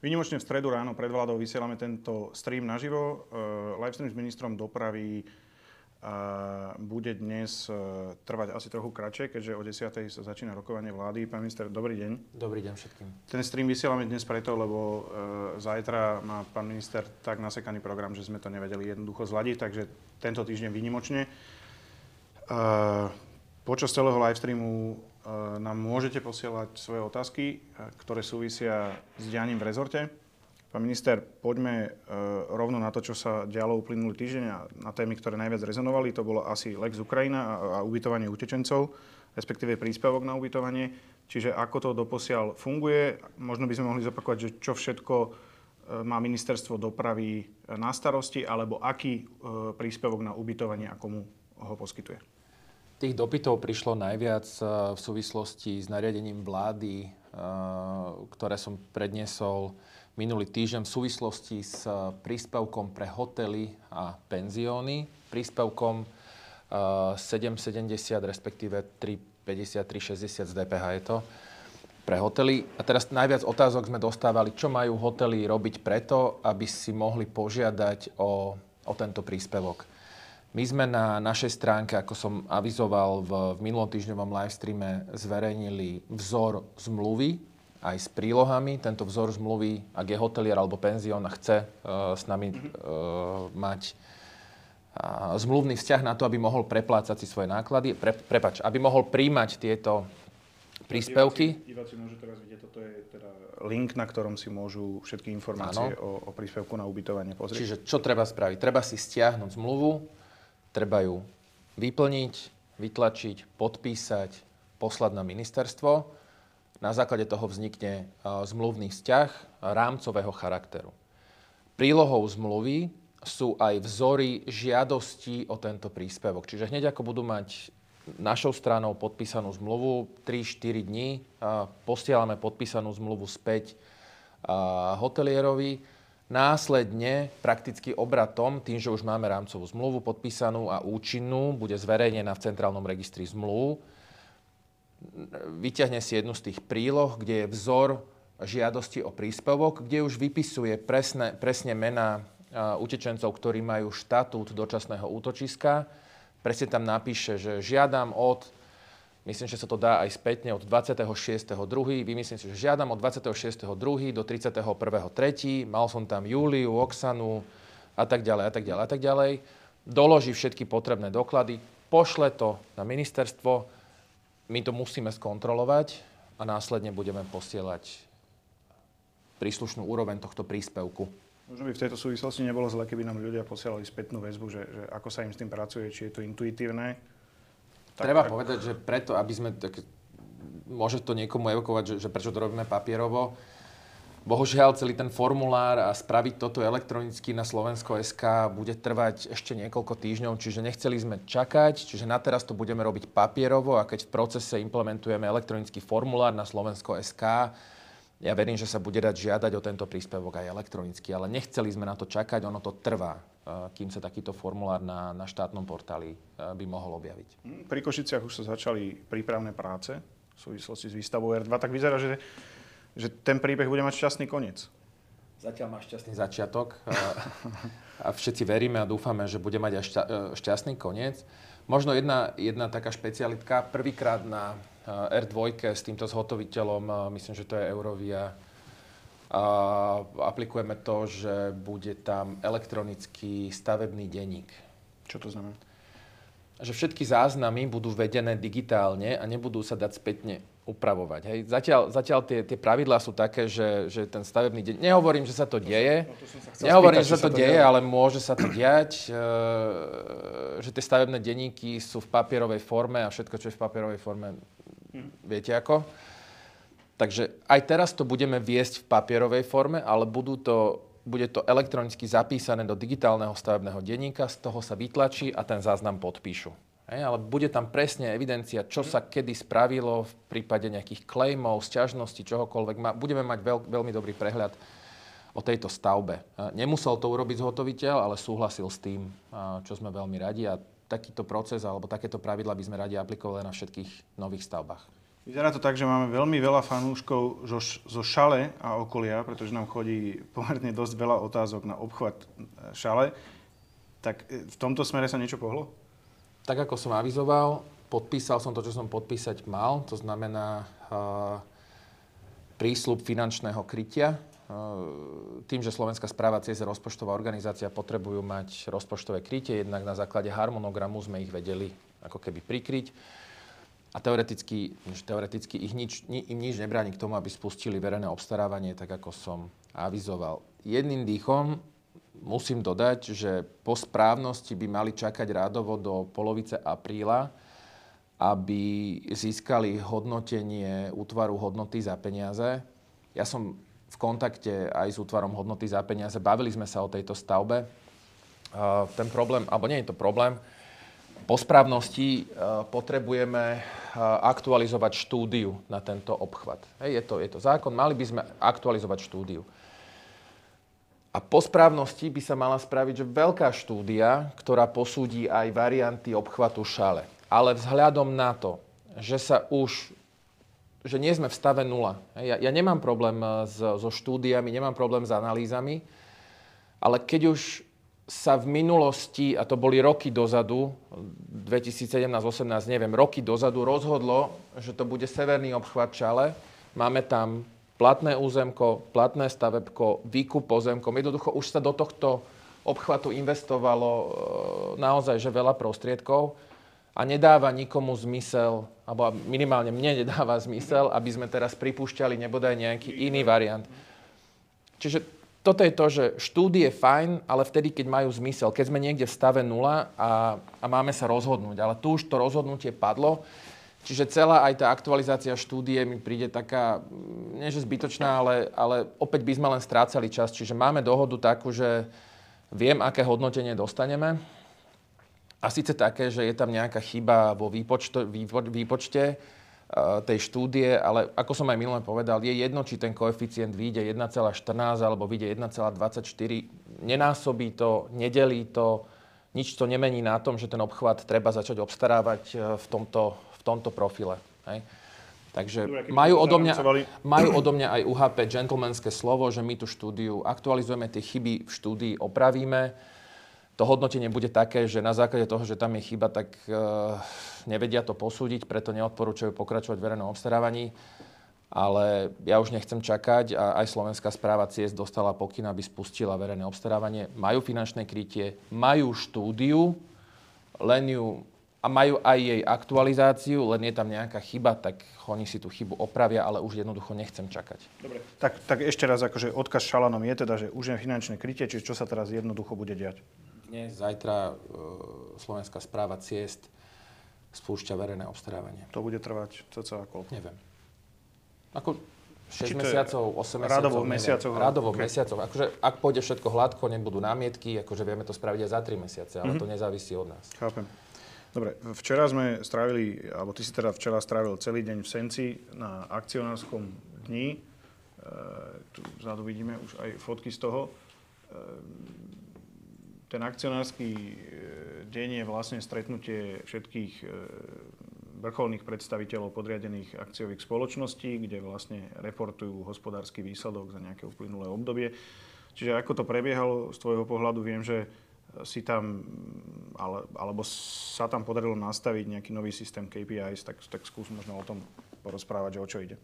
Výnimočne v stredu ráno pred vládou vysielame tento stream naživo. Uh, live stream s ministrom dopravy uh, bude dnes uh, trvať asi trochu kratšie, keďže o 10. sa začína rokovanie vlády. Pán minister, dobrý deň. Dobrý deň všetkým. Ten stream vysielame dnes preto, lebo uh, zajtra má pán minister tak nasekaný program, že sme to nevedeli jednoducho zladiť, takže tento týždeň výnimočne. Uh, počas celého live streamu Eh, nám môžete posielať svoje otázky, eh, ktoré súvisia s dianím v rezorte. Pán minister, poďme eh, rovno na to, čo sa dialo uplynulý týždeň a na témy, ktoré najviac rezonovali. To bolo asi Lex Ukrajina a ubytovanie utečencov, respektíve príspevok na ubytovanie. Čiže ako to doposiaľ funguje, možno by sme mohli zopakovať, že čo všetko má ministerstvo dopravy na starosti, alebo aký príspevok na ubytovanie a komu ho poskytuje. Tých dopytov prišlo najviac eh, v súvislosti s nariadením vlády, eh, ktoré som predniesol minulý týždeň v súvislosti s eh, príspevkom pre hotely a penzióny, príspevkom 7,70 respektíve 3,50, 3,60 z DPH je to pre hotely. A teraz najviac otázok sme dostávali, čo majú hotely robiť preto, aby si mohli požiadať o, o tento príspevok. My sme na našej stránke, ako som avizoval v, v minulom týždňovom livestreame, zverejnili vzor zmluvy aj s prílohami. Tento vzor zmluvy, ak je hotelier alebo penzión a chce uh, s nami uh, mať uh, zmluvný vzťah na to, aby mohol preplácať si svoje náklady, pre, prepač, aby mohol príjmať tieto príspevky. Diváci, diváci môžu teraz vidieť, toto je teda link, na ktorom si môžu všetky informácie o, o príspevku na ubytovanie pozrieť. Čiže čo treba spraviť? Treba si stiahnuť zmluvu, Treba ju vyplniť, vytlačiť, podpísať, poslať na ministerstvo. Na základe toho vznikne zmluvný vzťah rámcového charakteru. Prílohou zmluvy sú aj vzory žiadosti o tento príspevok. Čiže hneď ako budú mať našou stranou podpísanú zmluvu 3-4 dní, posielame podpísanú zmluvu späť hotelierovi, Následne, prakticky obratom, tým, že už máme rámcovú zmluvu podpísanú a účinnú, bude zverejnená v Centrálnom registri zmluv, vyťahne si jednu z tých príloh, kde je vzor žiadosti o príspevok, kde už vypisuje presne, presne mená utečencov, ktorí majú štatút dočasného útočiska. Presne tam napíše, že žiadam od Myslím, že sa to dá aj spätne od 26.2. Vymyslím si, že žiadam od 26.2. do 31.3. Mal som tam Júliu, Oksanu a tak ďalej a tak ďalej a tak ďalej. Doloží všetky potrebné doklady, pošle to na ministerstvo, my to musíme skontrolovať a následne budeme posielať príslušnú úroveň tohto príspevku. Možno by v tejto súvislosti nebolo zle, keby nám ľudia posielali spätnú väzbu, že, že ako sa im s tým pracuje, či je to intuitívne, tak, Treba tak. povedať, že preto, aby sme, tak, môže to niekomu evokovať, že, že prečo to robíme papierovo, Bohužiaľ, celý ten formulár a spraviť toto elektronicky na Slovensko SK bude trvať ešte niekoľko týždňov, čiže nechceli sme čakať, čiže na teraz to budeme robiť papierovo a keď v procese implementujeme elektronický formulár na Slovensko SK, ja verím, že sa bude dať žiadať o tento príspevok aj elektronicky, ale nechceli sme na to čakať, ono to trvá, eh, kým sa takýto formulár na, na štátnom portáli eh, by mohol objaviť. Hm, pri Košiciach už sa začali prípravné práce v súvislosti s výstavou R2, tak vyzerá, že, že ten príbeh bude mať šťastný koniec. Zatiaľ má šťastný začiatok a, a všetci veríme a dúfame, že bude mať aj šťa, šťastný koniec. Možno jedna, jedna taká špecialitka. Prvýkrát na R2 s týmto zhotoviteľom, eh, myslím, že to je Eurovia, a aplikujeme to, že bude tam elektronický stavebný denník. Čo to znamená? Že všetky záznamy budú vedené digitálne a nebudú sa dať spätne upravovať. Hej. Zatiaľ, zatiaľ tie, tie pravidlá sú také, že, že ten stavebný deň... Nehovorím, že sa to deje. No, to Nehovorím, spýtať, že sa to, deje, ale môže sa to diať. E, že tie stavebné denníky sú v papierovej forme a všetko, čo je v papierovej forme, Viete ako? Takže aj teraz to budeme viesť v papierovej forme, ale budú to, bude to elektronicky zapísané do digitálneho stavebného denníka, z toho sa vytlačí a ten záznam podpíšu. Hej, ale bude tam presne evidencia, čo sa kedy spravilo v prípade nejakých claimov, sťažností, čohokoľvek. Budeme mať veľ, veľmi dobrý prehľad o tejto stavbe. Nemusel to urobiť zhotoviteľ, ale súhlasil s tým, čo sme veľmi radi a takýto proces alebo takéto pravidla by sme radi aplikovali na všetkých nových stavbách. Vyzerá to tak, že máme veľmi veľa fanúškov zo, zo Šale a okolia, pretože nám chodí pomerne dosť veľa otázok na obchvat e, Šale. Tak e, v tomto smere sa niečo pohlo? Tak ako som avizoval, podpísal som to, čo som podpísať mal. To znamená uh, prísľub finančného krytia. Uh, tým, že Slovenská správa cez rozpočtová organizácia potrebujú mať rozpočtové krytie, jednak na základe harmonogramu sme ich vedeli ako keby prikryť a teoreticky, teoreticky ich nič, im nič nebráni k tomu, aby spustili verejné obstarávanie, tak ako som avizoval. Jedným dýchom musím dodať, že po správnosti by mali čakať rádovo do polovice apríla, aby získali hodnotenie útvaru hodnoty za peniaze. Ja som v kontakte aj s útvarom hodnoty za peniaze. Bavili sme sa o tejto stavbe. Ten problém, alebo nie je to problém, po správnosti potrebujeme aktualizovať štúdiu na tento obchvat. Je, to, je to zákon, mali by sme aktualizovať štúdiu. A po správnosti by sa mala spraviť že veľká štúdia, ktorá posúdi aj varianty obchvatu šale. Ale vzhľadom na to, že sa už že nie sme v stave nula. Ja, ja nemám problém s, so štúdiami, nemám problém s analýzami, ale keď už sa v minulosti, a to boli roky dozadu, 2017-18, neviem, roky dozadu rozhodlo, že to bude severný obchvat Čale. Máme tam platné územko, platné stavebko, výkup pozemkom. Jednoducho už sa do tohto obchvatu investovalo e, naozaj že veľa prostriedkov a nedáva nikomu zmysel, alebo minimálne mne nedáva zmysel, aby sme teraz pripúšťali nebodaj nejaký iný variant. Čiže toto je to, že štúdie je fajn, ale vtedy, keď majú zmysel. Keď sme niekde v stave nula a, a máme sa rozhodnúť. Ale tu už to rozhodnutie padlo. Čiže celá aj tá aktualizácia štúdie mi príde taká, nie že zbytočná, ale, ale opäť by sme len strácali čas. Čiže máme dohodu takú, že viem, aké hodnotenie dostaneme. A síce také, že je tam nejaká chyba vo výpočte, výpočte Eh, tej štúdie, ale ako som aj minulé povedal, je jedno, či ten koeficient vyjde 1,14 alebo vyjde 1,24. Nenásobí to, nedelí to, nič to nemení na tom, že ten obchvat treba začať obstarávať eh, v tomto, v tomto profile. Hej. Takže Dobre, majú, odo mňa, majú odo mňa aj UHP gentlemanské slovo, že my tú štúdiu aktualizujeme, tie chyby v štúdii opravíme to hodnotenie bude také, že na základe toho, že tam je chyba, tak uh, nevedia to posúdiť, preto neodporúčajú pokračovať v verejnom obstarávaní. Ale ja už nechcem čakať a aj Slovenská správa ciest dostala pokyn, aby spustila verejné obstarávanie. Majú finančné krytie, majú štúdiu, len ju a majú aj jej aktualizáciu, len je tam nejaká chyba, tak oni si tú chybu opravia, ale už jednoducho nechcem čakať. Dobre, tak, tak ešte raz, akože odkaz Šalanom je teda, že už je finančné krytie, čiže čo sa teraz jednoducho bude diať? Dnes, zajtra e, Slovenská správa ciest spúšťa verejné obstarávanie. To bude trvať cca koľko? Neviem. Ako 6 mesiacov, 8 mesiacov. Rádovo mesiacov. Rádovo okay. mesiacov. Akože, ak pôjde všetko hladko, nebudú námietky, akože vieme to spraviť aj za 3 mesiace, ale mm-hmm. to nezávisí od nás. Chápem. Dobre, včera sme strávili, alebo ty si teda včera strávil celý deň v Senci na akcionárskom dni. E, tu vzadu vidíme už aj fotky z toho. E, ten akcionársky e, deň je vlastne stretnutie všetkých e, vrcholných predstaviteľov podriadených akciových spoločností, kde vlastne reportujú hospodársky výsledok za nejaké uplynulé obdobie. Čiže ako to prebiehalo z tvojho pohľadu, viem, že si tam, ale, alebo sa tam podarilo nastaviť nejaký nový systém KPIs, tak, tak skús možno o tom porozprávať, že o čo ide.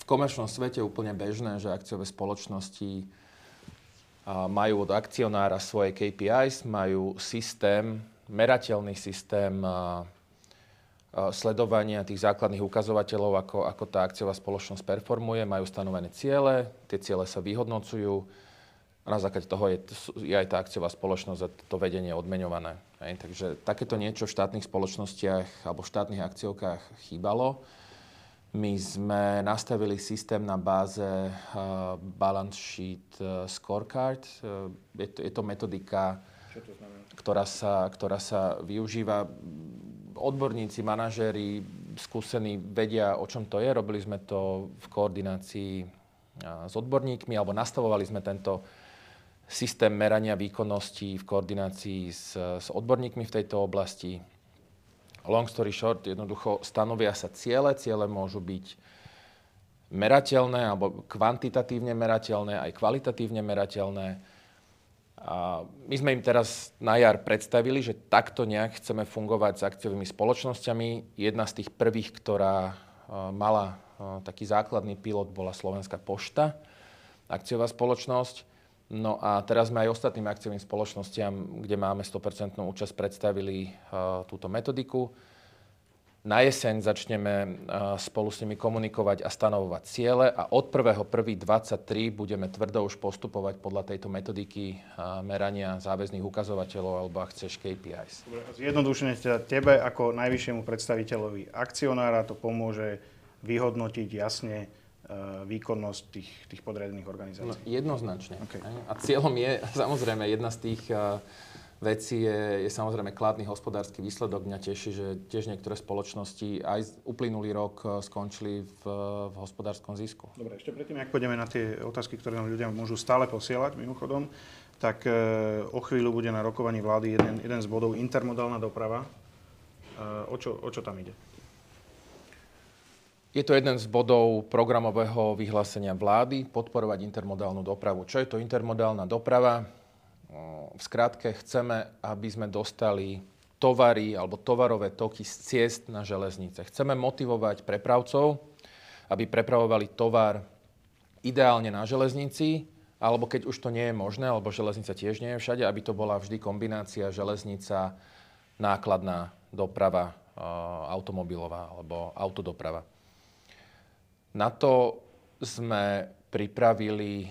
V komerčnom svete je úplne bežné, že akciové spoločnosti majú od akcionára svoje KPIs, majú systém, merateľný systém sledovania tých základných ukazovateľov, ako, ako tá akciová spoločnosť performuje, majú stanovené ciele, tie ciele sa vyhodnocujú a na základe toho je, je aj tá akciová spoločnosť a to vedenie odmeňované. Hej. Takže takéto niečo v štátnych spoločnostiach alebo v štátnych akciovkách chýbalo. My sme nastavili systém na báze uh, balance sheet uh, scorecard. Uh, je, to, je to metodika, to ktorá, sa, ktorá sa využíva. Odborníci, manažéri, skúsení vedia, o čom to je. Robili sme to v koordinácii s odborníkmi, alebo nastavovali sme tento systém merania výkonnosti v koordinácii s, s odborníkmi v tejto oblasti. Long story short, jednoducho stanovia sa ciele. Ciele môžu byť merateľné alebo kvantitatívne merateľné, aj kvalitatívne merateľné. A my sme im teraz na jar predstavili, že takto nejak chceme fungovať s akciovými spoločnosťami. Jedna z tých prvých, ktorá mala taký základný pilot, bola Slovenská pošta, akciová spoločnosť. No a teraz sme aj ostatným akciovým spoločnostiam, kde máme 100% účasť, predstavili túto metodiku. Na jeseň začneme spolu s nimi komunikovať a stanovovať ciele a od 1.1.23 budeme tvrdo už postupovať podľa tejto metodiky merania záväzných ukazovateľov alebo ak chceš KPIs. Zjednodušene teda tebe ako najvyššiemu predstaviteľovi akcionára to pomôže vyhodnotiť jasne výkonnosť tých, tých podriadených organizácií. No, jednoznačne. Okay. A cieľom je samozrejme jedna z tých veci je, je samozrejme kladný hospodársky výsledok. Mňa teší, že tiež niektoré spoločnosti aj uplynulý rok e, skončili v, v hospodárskom zisku. Dobre, ešte predtým, ak pôjdeme na tie otázky, ktoré nám ľudia môžu stále posielať mimochodom, tak e, o chvíľu bude na rokovaní vlády jeden, jeden z bodov intermodálna doprava. E, o, čo, o čo tam ide? Je to jeden z bodov programového vyhlásenia vlády podporovať intermodálnu dopravu. Čo je to intermodálna doprava? V skratke chceme, aby sme dostali tovary alebo tovarové toky z ciest na železnice. Chceme motivovať prepravcov, aby prepravovali tovar ideálne na železnici, alebo keď už to nie je možné, alebo železnica tiež nie je všade, aby to bola vždy kombinácia železnica, nákladná doprava, automobilová alebo autodoprava. Na to sme pripravili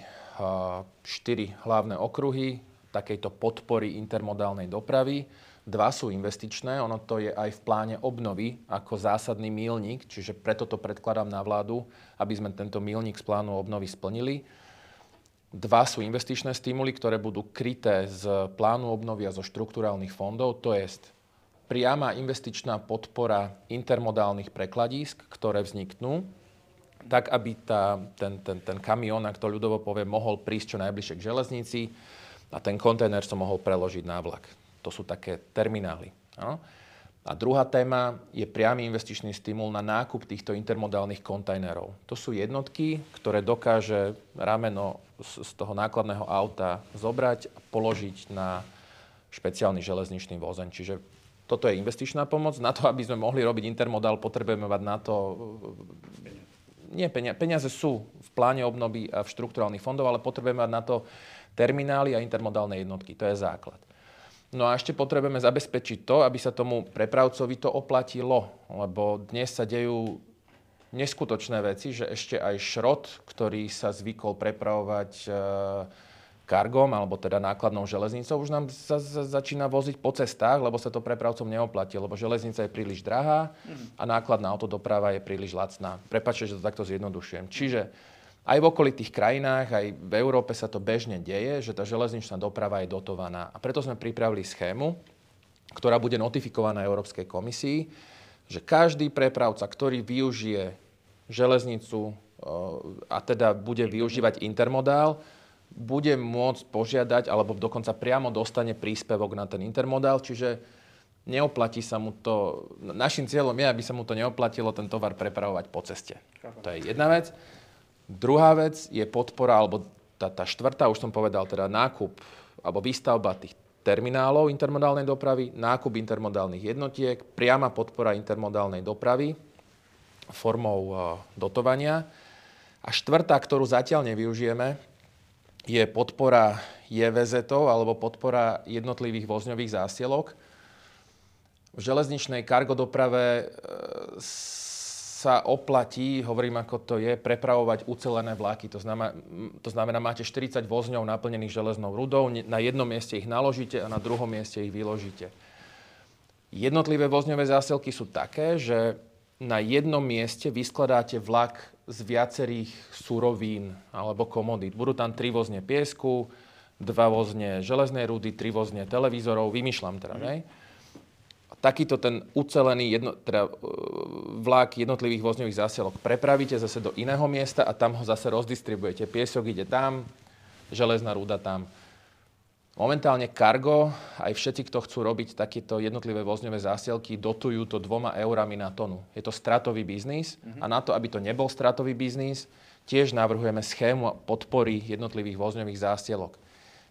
štyri hlavné okruhy takejto podpory intermodálnej dopravy. Dva sú investičné, ono to je aj v pláne obnovy ako zásadný mílnik, čiže preto to predkladám na vládu, aby sme tento mílnik z plánu obnovy splnili. Dva sú investičné stimuly, ktoré budú kryté z plánu obnovy a zo štruktúrálnych fondov, to je priama investičná podpora intermodálnych prekladísk, ktoré vzniknú, tak aby tá, ten, ten, ten kamión, ak to ľudovo povie, mohol prísť čo najbližšie k železnici, a ten kontajner som mohol preložiť na vlak. To sú také terminály. No? A druhá téma je priamy investičný stimul na nákup týchto intermodálnych kontajnerov. To sú jednotky, ktoré dokáže rameno z toho nákladného auta zobrať a položiť na špeciálny železničný vozeň. Čiže toto je investičná pomoc. Na to, aby sme mohli robiť intermodál, potrebujeme mať na to... Nie, peniaze sú v pláne obnovy a v štruktúrálnych fondov, ale potrebujeme mať na to terminály a intermodálne jednotky. To je základ. No a ešte potrebujeme zabezpečiť to, aby sa tomu prepravcovi to oplatilo, lebo dnes sa dejú neskutočné veci, že ešte aj šrot, ktorý sa zvykol prepravovať e, kargom, alebo teda nákladnou železnicou, už nám sa, začína voziť po cestách, lebo sa to prepravcom neoplatí, lebo železnica je príliš drahá a nákladná autodoprava je príliš lacná. Prepačte, že to takto zjednodušujem. Čiže aj v okolitých krajinách, aj v Európe sa to bežne deje, že tá železničná doprava je dotovaná. A preto sme pripravili schému, ktorá bude notifikovaná Európskej komisii, že každý prepravca, ktorý využije železnicu a teda bude využívať intermodál, bude môcť požiadať, alebo dokonca priamo dostane príspevok na ten intermodál, čiže neoplatí sa mu to... Našim cieľom je, aby sa mu to neoplatilo ten tovar prepravovať po ceste. To je jedna vec. Druhá vec je podpora, alebo tá, tá štvrtá, už som povedal, teda nákup alebo výstavba tých terminálov intermodálnej dopravy, nákup intermodálnych jednotiek, priama podpora intermodálnej dopravy formou uh, dotovania. A štvrtá, ktorú zatiaľ nevyužijeme, je podpora jvz alebo podpora jednotlivých vozňových zásielok. V železničnej kargodoprave uh, sa oplatí, hovorím ako to je, prepravovať ucelené vlaky. To znamená, to znamená, máte 40 vozňov naplnených železnou rudou, na jednom mieste ich naložíte a na druhom mieste ich vyložíte. Jednotlivé vozňové zásielky sú také, že na jednom mieste vyskladáte vlak z viacerých surovín alebo komodít. Budú tam tri vozne piesku, dva vozne železnej rudy, tri vozne televízorov, vymýšľam teda, mm. takýto ten ucelený jedno, teda, e, vlak jednotlivých vozňových zásielok prepravíte zase do iného miesta a tam ho zase rozdistribujete. Piesok ide tam, železná rúda tam. Momentálne Cargo, aj všetci, kto chcú robiť takéto jednotlivé vozňové zásielky, dotujú to dvoma eurami na tonu. Je to stratový biznis a na to, aby to nebol stratový biznis, tiež navrhujeme schému podpory jednotlivých vozňových zásielok.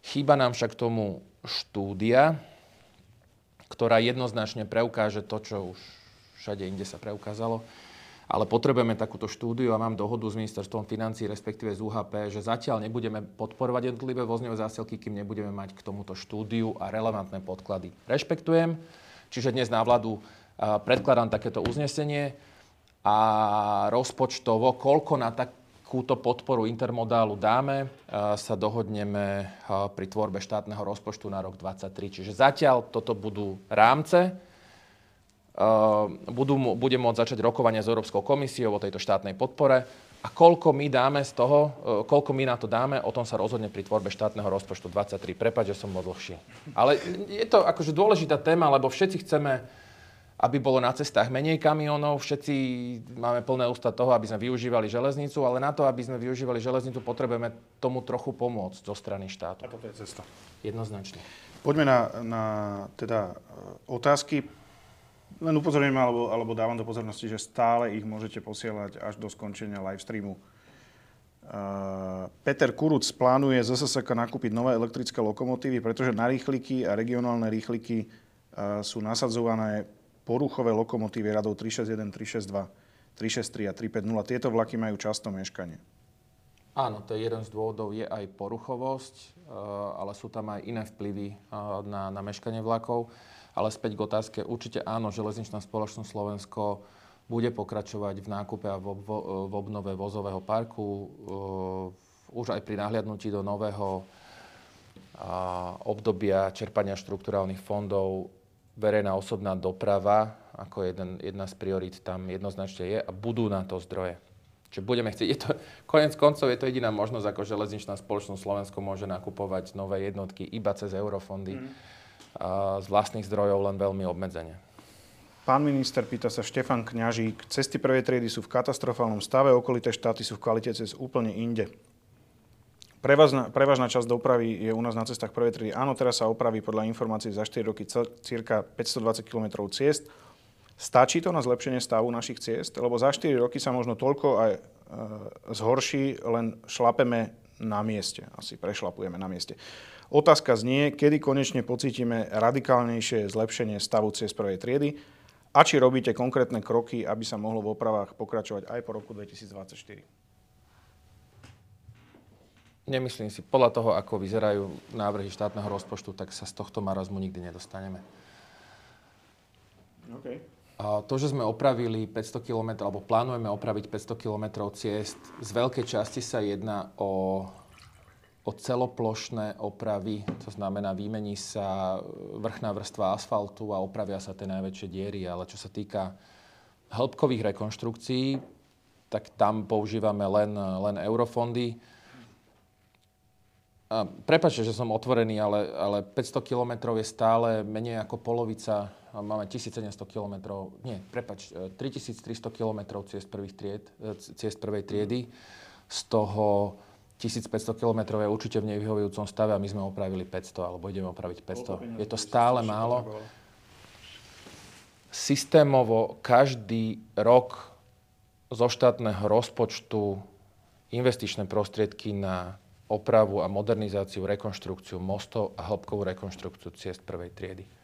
Chýba nám však tomu štúdia, ktorá jednoznačne preukáže to, čo už všade inde sa preukázalo, ale potrebujeme takúto štúdiu a mám dohodu s ministerstvom financí, respektíve z UHP, že zatiaľ nebudeme podporovať jednotlivé vozňové zásielky, kým nebudeme mať k tomuto štúdiu a relevantné podklady. Rešpektujem, čiže dnes na vládu predkladám takéto uznesenie a rozpočtovo, koľko na takúto podporu intermodálu dáme, sa dohodneme pri tvorbe štátneho rozpočtu na rok 2023. Čiže zatiaľ toto budú rámce, budú, bude môcť začať rokovania s Európskou komisiou o tejto štátnej podpore. A koľko my dáme z toho, e, koľko my na to dáme, o tom sa rozhodne pri tvorbe štátneho rozpočtu 23. Prepač, že som bol dlhší. Ale je to akože dôležitá téma, lebo všetci chceme, aby bolo na cestách menej kamionov, všetci máme plné ústa toho, aby sme využívali železnicu, ale na to, aby sme využívali železnicu, potrebujeme tomu trochu pomôcť zo strany štátu. A toto je cesta. Jednoznačne. Poďme na, na teda, e, otázky. Len upozorňujem alebo, alebo dávam do pozornosti, že stále ich môžete posielať až do skončenia live streamu. Uh, Peter Kuruc plánuje z SSK nakúpiť nové elektrické lokomotívy, pretože na rýchliky a regionálne rýchliky uh, sú nasadzované poruchové lokomotívy radov 361, 362, 363 a 350. Tieto vlaky majú často meškanie. Áno, to je jeden z dôvodov, je aj poruchovosť, uh, ale sú tam aj iné vplyvy na, na meškanie vlakov. Ale späť k otázke, určite áno, železničná spoločnosť Slovensko bude pokračovať v nákupe a v, v, v obnove vozového parku. Už aj pri nahliadnutí do nového obdobia čerpania štrukturálnych fondov verejná osobná doprava ako jeden, jedna z priorít tam jednoznačne je a budú na to zdroje. Čiže budeme chcieť, je to, konec koncov je to jediná možnosť, ako železničná spoločnosť Slovensko môže nakupovať nové jednotky iba cez eurofondy. Mm z vlastných zdrojov len veľmi obmedzene. Pán minister, pýta sa Štefan Kňažík. Cesty prvej triedy sú v katastrofálnom stave, okolité štáty sú v kvalite cez úplne inde. Prevažná, prevažná časť dopravy je u nás na cestách prvej triedy. Áno, teraz sa opraví podľa informácií za 4 roky cirka 520 km ciest. Stačí to na zlepšenie stavu našich ciest? Lebo za 4 roky sa možno toľko aj e, zhorší, len šlapeme na mieste. Asi prešlapujeme na mieste. Otázka znie, kedy konečne pocítime radikálnejšie zlepšenie stavu ciest prvej triedy a či robíte konkrétne kroky, aby sa mohlo v opravách pokračovať aj po roku 2024. Nemyslím si. Podľa toho, ako vyzerajú návrhy štátneho rozpočtu, tak sa z tohto marazmu nikdy nedostaneme. Okay. To, že sme opravili 500 km, alebo plánujeme opraviť 500 km ciest, z veľkej časti sa jedná o o celoplošné opravy, to znamená, vymení sa vrchná vrstva asfaltu a opravia sa tie najväčšie diery, ale čo sa týka hĺbkových rekonštrukcií, tak tam používame len, len eurofondy. Prepačte, že som otvorený, ale, ale 500 km je stále menej ako polovica. Máme 1700 km, nie, prepač, 3300 km ciest, prvých tried, ciest prvej triedy. Z toho 1500 km je určite v nevyhovujúcom stave a my sme opravili 500 alebo ideme opraviť 500. Je to stále málo. Systémovo každý rok zo štátneho rozpočtu investičné prostriedky na opravu a modernizáciu, rekonštrukciu mostov a hĺbkovú rekonštrukciu ciest prvej triedy.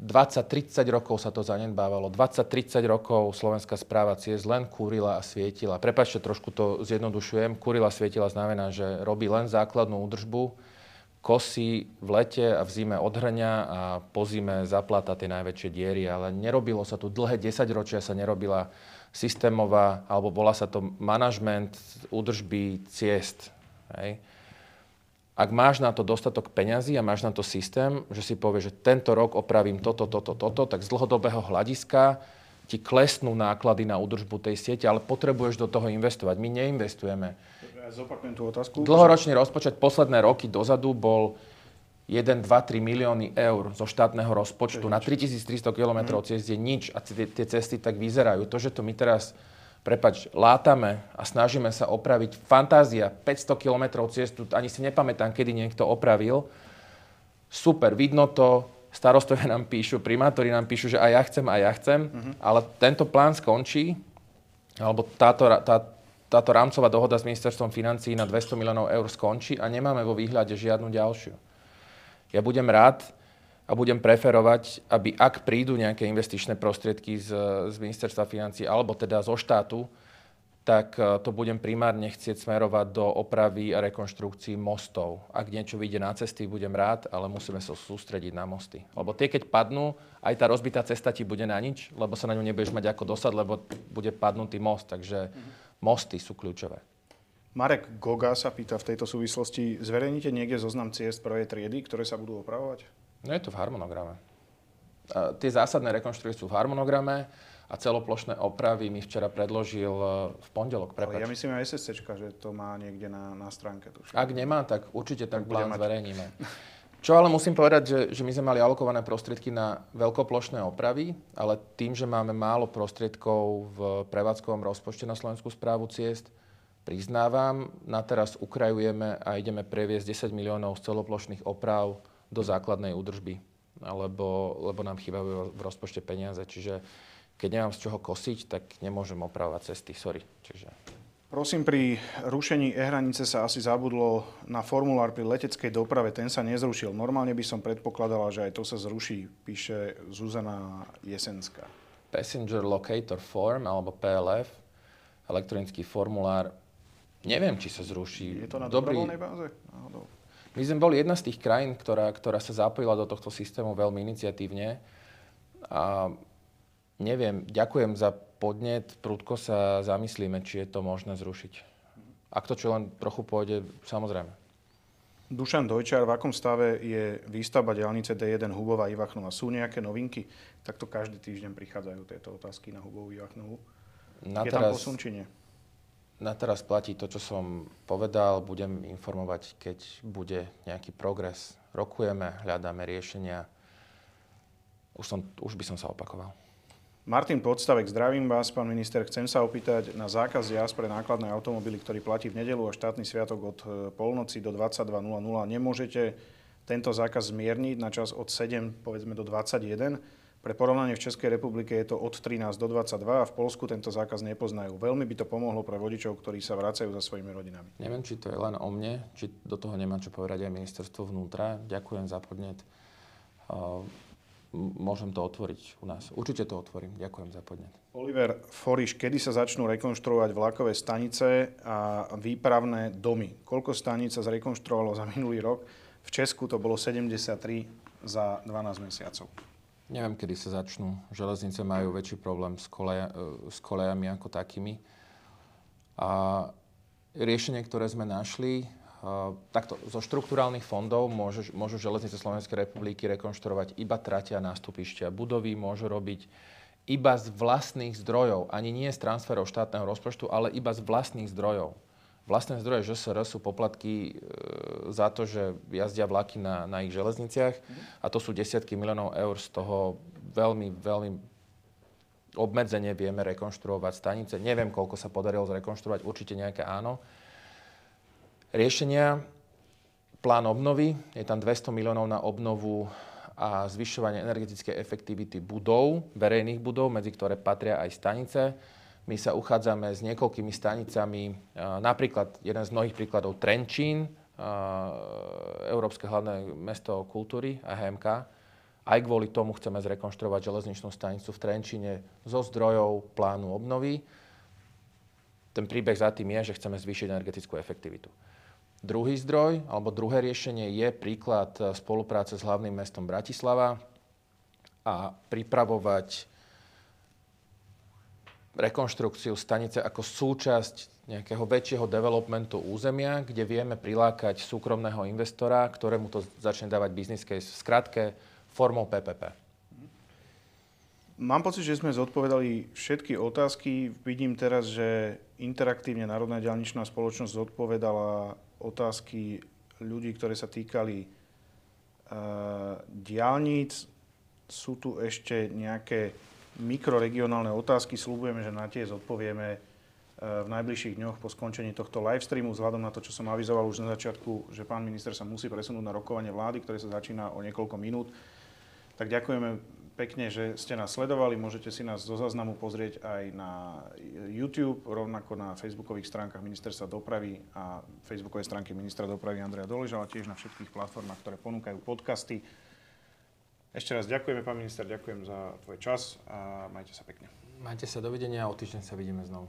20-30 rokov sa to zanedbávalo. 20-30 rokov slovenská správa ciest len kúrila a svietila. Prepačte, trošku to zjednodušujem. Kúrila a svietila znamená, že robí len základnú údržbu, kosí v lete a v zime odhrňa a po zime zaplata tie najväčšie diery. Ale nerobilo sa tu dlhé 10 ročia, sa nerobila systémová, alebo bola sa to manažment údržby ciest. Hej ak máš na to dostatok peňazí a máš na to systém, že si povieš, že tento rok opravím toto, toto, toto, tak z dlhodobého hľadiska ti klesnú náklady na údržbu tej siete, ale potrebuješ do toho investovať. My neinvestujeme. Ja zopakujem tú otázku. Dlhoročný rozpočet posledné roky dozadu bol 1, 2, 3 milióny eur zo štátneho rozpočtu na 3300 km mm. ciest je nič a tie, tie cesty tak vyzerajú. To, že to my teraz prepač, látame a snažíme sa opraviť. Fantázia, 500 km ciestu, ani si nepamätám, kedy niekto opravil. Super, vidno to, starostovia nám píšu, primátori nám píšu, že aj ja chcem, aj ja chcem, uh-huh. ale tento plán skončí, alebo táto, tá, táto rámcová dohoda s ministerstvom financí na 200 miliónov eur skončí a nemáme vo výhľade žiadnu ďalšiu. Ja budem rád, a budem preferovať, aby ak prídu nejaké investičné prostriedky z, z ministerstva financí alebo teda zo štátu, tak e, to budem primárne chcieť smerovať do opravy a rekonštrukcií mostov. Ak niečo vyjde na cesty, budem rád, ale musíme sa sústrediť na mosty. Lebo tie, keď padnú, aj tá rozbitá cesta ti bude na nič, lebo sa na ňu nebudeš mať ako dosad, lebo bude padnutý most. Takže mosty sú kľúčové. Marek Goga sa pýta v tejto súvislosti, zverejnite niekde zoznam ciest prvej triedy, ktoré sa budú opravovať? No je to v harmonograme. A tie zásadné rekonštrukcie sú v harmonograme a celoplošné opravy mi včera predložil e, v pondelok. Prepač. Ale ja myslím aj SSC, že to má niekde na, na stránke. Tuším. Ak nemá, tak určite tak plán zverejníme. Čo ale musím povedať, že, že my sme mali alokované prostriedky na veľkoplošné opravy, ale tým, že máme málo prostriedkov v prevádzkovom rozpočte na Slovenskú správu ciest, priznávam, na teraz ukrajujeme a ideme previesť 10 miliónov z celoplošných oprav do základnej údržby, lebo, lebo nám chýbajú v rozpočte peniaze. Čiže keď nemám z čoho kosiť, tak nemôžem opravovať cesty. Sorry. Čiže... Prosím, pri rušení e-hranice sa asi zabudlo na formulár pri leteckej doprave. Ten sa nezrušil. Normálne by som predpokladala, že aj to sa zruší, píše Zuzana Jesenská. Passenger Locator Form, alebo PLF, elektronický formulár, neviem, či sa zruší. Je to na Dobrý... dobrovoľnej báze? Náhodou. My sme boli jedna z tých krajín, ktorá, ktorá sa zapojila do tohto systému veľmi iniciatívne. A neviem, ďakujem za podnet, prudko sa zamyslíme, či je to možné zrušiť. Ak to čo len trochu pôjde, samozrejme. Dušan Dojčar, v akom stave je výstavba diálnice D1 Hubová Ivachnova? Sú nejaké novinky? Takto každý týždeň prichádzajú tieto otázky na Hubovú Ivachnovu. Na je teraz... tam posun, či nie? Na teraz platí to, čo som povedal. Budem informovať, keď bude nejaký progres. Rokujeme, hľadáme riešenia. Už, som, už by som sa opakoval. Martin Podstavek, zdravím vás, pán minister. Chcem sa opýtať na zákaz jazd pre nákladné automobily, ktorý platí v nedelu a štátny sviatok od e, polnoci do 22.00. Nemôžete tento zákaz zmierniť na čas od 7, povedzme, do 21 pre porovnanie v Českej republike je to od 13 do 22 a v Polsku tento zákaz nepoznajú. Veľmi by to pomohlo pre vodičov, ktorí sa vracajú za svojimi rodinami. Neviem, či to je len o mne, či do toho nemá čo povedať aj ministerstvo vnútra. Ďakujem za podnet. Môžem to otvoriť u nás. Určite to otvorím. Ďakujem za podnet. Oliver Foriš, kedy sa začnú rekonštruovať vlakové stanice a výpravné domy? Koľko staníc sa zrekonštruovalo za minulý rok? V Česku to bolo 73 za 12 mesiacov. Neviem, kedy sa začnú. Železnice majú väčší problém s, koleja, e, s kolejami ako takými. A riešenie, ktoré sme našli, uh, takto, zo štruktúrálnych fondov môžu, môžu železnice Slovenskej republiky rekonštruovať iba tratia, nástupišťa, budovy, môžu robiť iba z vlastných zdrojov, ani nie z transferov štátneho rozpočtu, ale iba z vlastných zdrojov. Vlastné zdroje ŽSR sú poplatky e, za to, že jazdia vlaky na, na ich železniciach a to sú desiatky miliónov eur, z toho veľmi, veľmi obmedzenie vieme rekonštruovať stanice. Neviem, koľko sa podarilo zrekonštruovať, určite nejaké áno. Riešenia, plán obnovy, je tam 200 miliónov na obnovu a zvyšovanie energetickej efektivity budov, verejných budov, medzi ktoré patria aj stanice my sa uchádzame s niekoľkými stanicami, napríklad jeden z mnohých príkladov Trenčín, Európske hlavné mesto kultúry a HMK. Aj kvôli tomu chceme zrekonštruovať železničnú stanicu v Trenčíne zo zdrojov plánu obnovy. Ten príbeh za tým je, že chceme zvýšiť energetickú efektivitu. Druhý zdroj, alebo druhé riešenie je príklad spolupráce s hlavným mestom Bratislava a pripravovať rekonštrukciu stanice ako súčasť nejakého väčšieho developmentu územia, kde vieme prilákať súkromného investora, ktorému to začne dávať business case v skratke formou PPP. Mám pocit, že sme zodpovedali všetky otázky. Vidím teraz, že interaktívne Národná diálničná spoločnosť zodpovedala otázky ľudí, ktoré sa týkali uh, diálnic. Sú tu ešte nejaké mikroregionálne otázky. Slúbujeme, že na tie zodpovieme v najbližších dňoch po skončení tohto live streamu, vzhľadom na to, čo som avizoval už na začiatku, že pán minister sa musí presunúť na rokovanie vlády, ktoré sa začína o niekoľko minút. Tak ďakujeme pekne, že ste nás sledovali. Môžete si nás zo záznamu pozrieť aj na YouTube, rovnako na facebookových stránkach Ministerstva dopravy a facebookovej stránke ministra dopravy Andreja Doležala, tiež na všetkých platformách, ktoré ponúkajú podcasty. Ešte raz ďakujeme, pán minister, ďakujem za tvoj čas a majte sa pekne. Majte sa, dovidenia a o týždeň sa vidíme znovu.